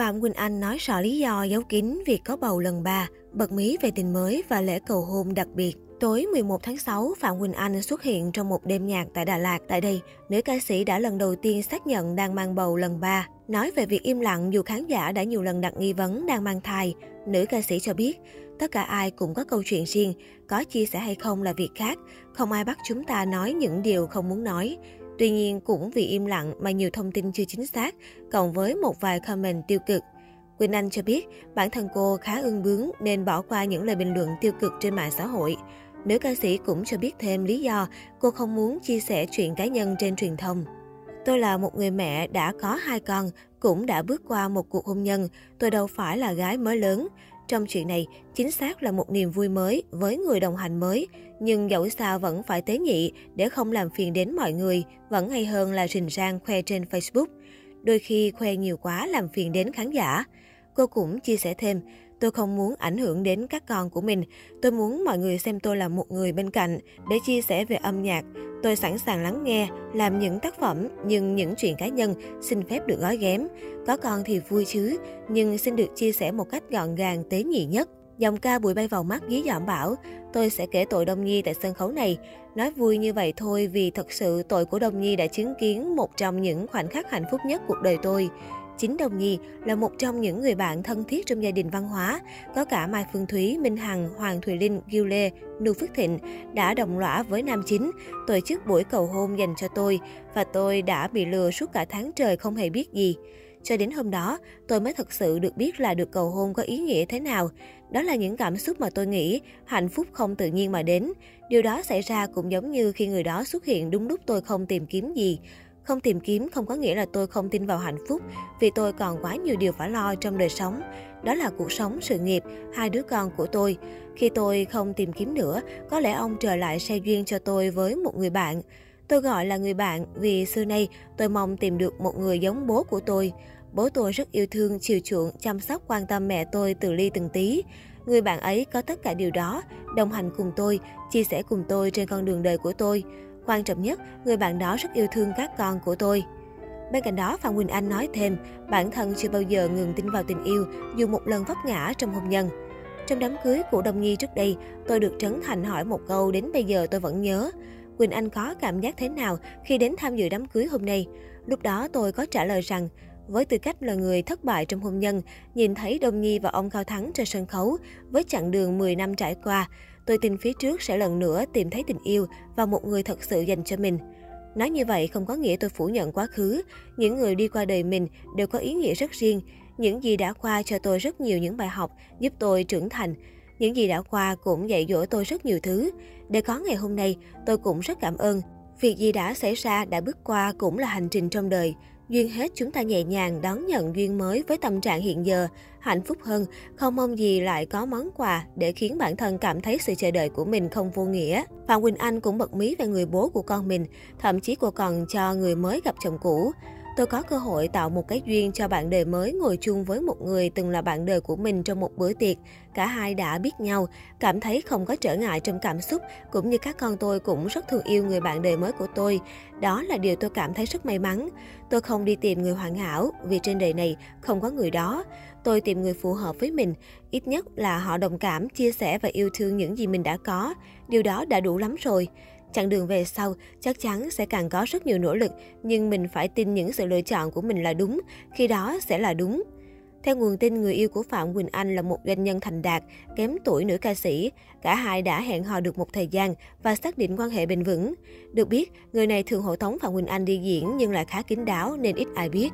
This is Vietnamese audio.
Phạm Quỳnh Anh nói rõ lý do giấu kín việc có bầu lần 3, bật mí về tình mới và lễ cầu hôn đặc biệt. Tối 11 tháng 6, Phạm Quỳnh Anh xuất hiện trong một đêm nhạc tại Đà Lạt. Tại đây, nữ ca sĩ đã lần đầu tiên xác nhận đang mang bầu lần 3. Nói về việc im lặng dù khán giả đã nhiều lần đặt nghi vấn đang mang thai, nữ ca sĩ cho biết, tất cả ai cũng có câu chuyện riêng, có chia sẻ hay không là việc khác, không ai bắt chúng ta nói những điều không muốn nói. Tuy nhiên, cũng vì im lặng mà nhiều thông tin chưa chính xác, cộng với một vài comment tiêu cực. Quỳnh Anh cho biết, bản thân cô khá ương bướng nên bỏ qua những lời bình luận tiêu cực trên mạng xã hội. Nữ ca sĩ cũng cho biết thêm lý do cô không muốn chia sẻ chuyện cá nhân trên truyền thông. Tôi là một người mẹ đã có hai con, cũng đã bước qua một cuộc hôn nhân. Tôi đâu phải là gái mới lớn. Trong chuyện này, chính xác là một niềm vui mới với người đồng hành mới. Nhưng dẫu sao vẫn phải tế nhị để không làm phiền đến mọi người, vẫn hay hơn là rình rang khoe trên Facebook. Đôi khi khoe nhiều quá làm phiền đến khán giả. Cô cũng chia sẻ thêm, tôi không muốn ảnh hưởng đến các con của mình. Tôi muốn mọi người xem tôi là một người bên cạnh để chia sẻ về âm nhạc. Tôi sẵn sàng lắng nghe, làm những tác phẩm, nhưng những chuyện cá nhân xin phép được gói ghém. Có con thì vui chứ, nhưng xin được chia sẻ một cách gọn gàng, tế nhị nhất. Dòng ca bụi bay vào mắt dí dỏm bảo, tôi sẽ kể tội Đông Nhi tại sân khấu này. Nói vui như vậy thôi vì thật sự tội của Đông Nhi đã chứng kiến một trong những khoảnh khắc hạnh phúc nhất cuộc đời tôi. Chính Đồng Nhi là một trong những người bạn thân thiết trong gia đình văn hóa, có cả Mai Phương Thúy, Minh Hằng, Hoàng Thùy Linh, Gil Lê, Nưu Phước Thịnh đã đồng lõa với nam chính, tổ chức buổi cầu hôn dành cho tôi và tôi đã bị lừa suốt cả tháng trời không hề biết gì. Cho đến hôm đó, tôi mới thực sự được biết là được cầu hôn có ý nghĩa thế nào. Đó là những cảm xúc mà tôi nghĩ hạnh phúc không tự nhiên mà đến. Điều đó xảy ra cũng giống như khi người đó xuất hiện đúng lúc tôi không tìm kiếm gì. Không tìm kiếm không có nghĩa là tôi không tin vào hạnh phúc, vì tôi còn quá nhiều điều phải lo trong đời sống. Đó là cuộc sống, sự nghiệp, hai đứa con của tôi. Khi tôi không tìm kiếm nữa, có lẽ ông trở lại xe duyên cho tôi với một người bạn. Tôi gọi là người bạn vì xưa nay tôi mong tìm được một người giống bố của tôi. Bố tôi rất yêu thương, chiều chuộng, chăm sóc, quan tâm mẹ tôi từ ly từng tí. Người bạn ấy có tất cả điều đó, đồng hành cùng tôi, chia sẻ cùng tôi trên con đường đời của tôi. Quan trọng nhất, người bạn đó rất yêu thương các con của tôi. Bên cạnh đó, Phạm Quỳnh Anh nói thêm, bản thân chưa bao giờ ngừng tin vào tình yêu, dù một lần vấp ngã trong hôn nhân. Trong đám cưới của Đông Nhi trước đây, tôi được Trấn Thành hỏi một câu đến bây giờ tôi vẫn nhớ. Quỳnh Anh có cảm giác thế nào khi đến tham dự đám cưới hôm nay? Lúc đó tôi có trả lời rằng, với tư cách là người thất bại trong hôn nhân, nhìn thấy Đông Nhi và ông Cao Thắng trên sân khấu, với chặng đường 10 năm trải qua, tôi tin phía trước sẽ lần nữa tìm thấy tình yêu và một người thật sự dành cho mình. Nói như vậy không có nghĩa tôi phủ nhận quá khứ. Những người đi qua đời mình đều có ý nghĩa rất riêng. Những gì đã qua cho tôi rất nhiều những bài học giúp tôi trưởng thành. Những gì đã qua cũng dạy dỗ tôi rất nhiều thứ. Để có ngày hôm nay, tôi cũng rất cảm ơn. Việc gì đã xảy ra, đã bước qua cũng là hành trình trong đời. Duyên hết chúng ta nhẹ nhàng đón nhận duyên mới với tâm trạng hiện giờ, hạnh phúc hơn, không mong gì lại có món quà để khiến bản thân cảm thấy sự chờ đợi của mình không vô nghĩa. Phạm Quỳnh Anh cũng bật mí về người bố của con mình, thậm chí cô còn cho người mới gặp chồng cũ. Tôi có cơ hội tạo một cái duyên cho bạn đời mới ngồi chung với một người từng là bạn đời của mình trong một bữa tiệc. Cả hai đã biết nhau, cảm thấy không có trở ngại trong cảm xúc, cũng như các con tôi cũng rất thương yêu người bạn đời mới của tôi. Đó là điều tôi cảm thấy rất may mắn. Tôi không đi tìm người hoàn hảo, vì trên đời này không có người đó. Tôi tìm người phù hợp với mình, ít nhất là họ đồng cảm, chia sẻ và yêu thương những gì mình đã có. Điều đó đã đủ lắm rồi. Chặng đường về sau chắc chắn sẽ càng có rất nhiều nỗ lực, nhưng mình phải tin những sự lựa chọn của mình là đúng, khi đó sẽ là đúng. Theo nguồn tin, người yêu của Phạm Quỳnh Anh là một doanh nhân thành đạt, kém tuổi nữ ca sĩ. Cả hai đã hẹn hò được một thời gian và xác định quan hệ bền vững. Được biết, người này thường hộ tống Phạm Quỳnh Anh đi diễn nhưng lại khá kín đáo nên ít ai biết.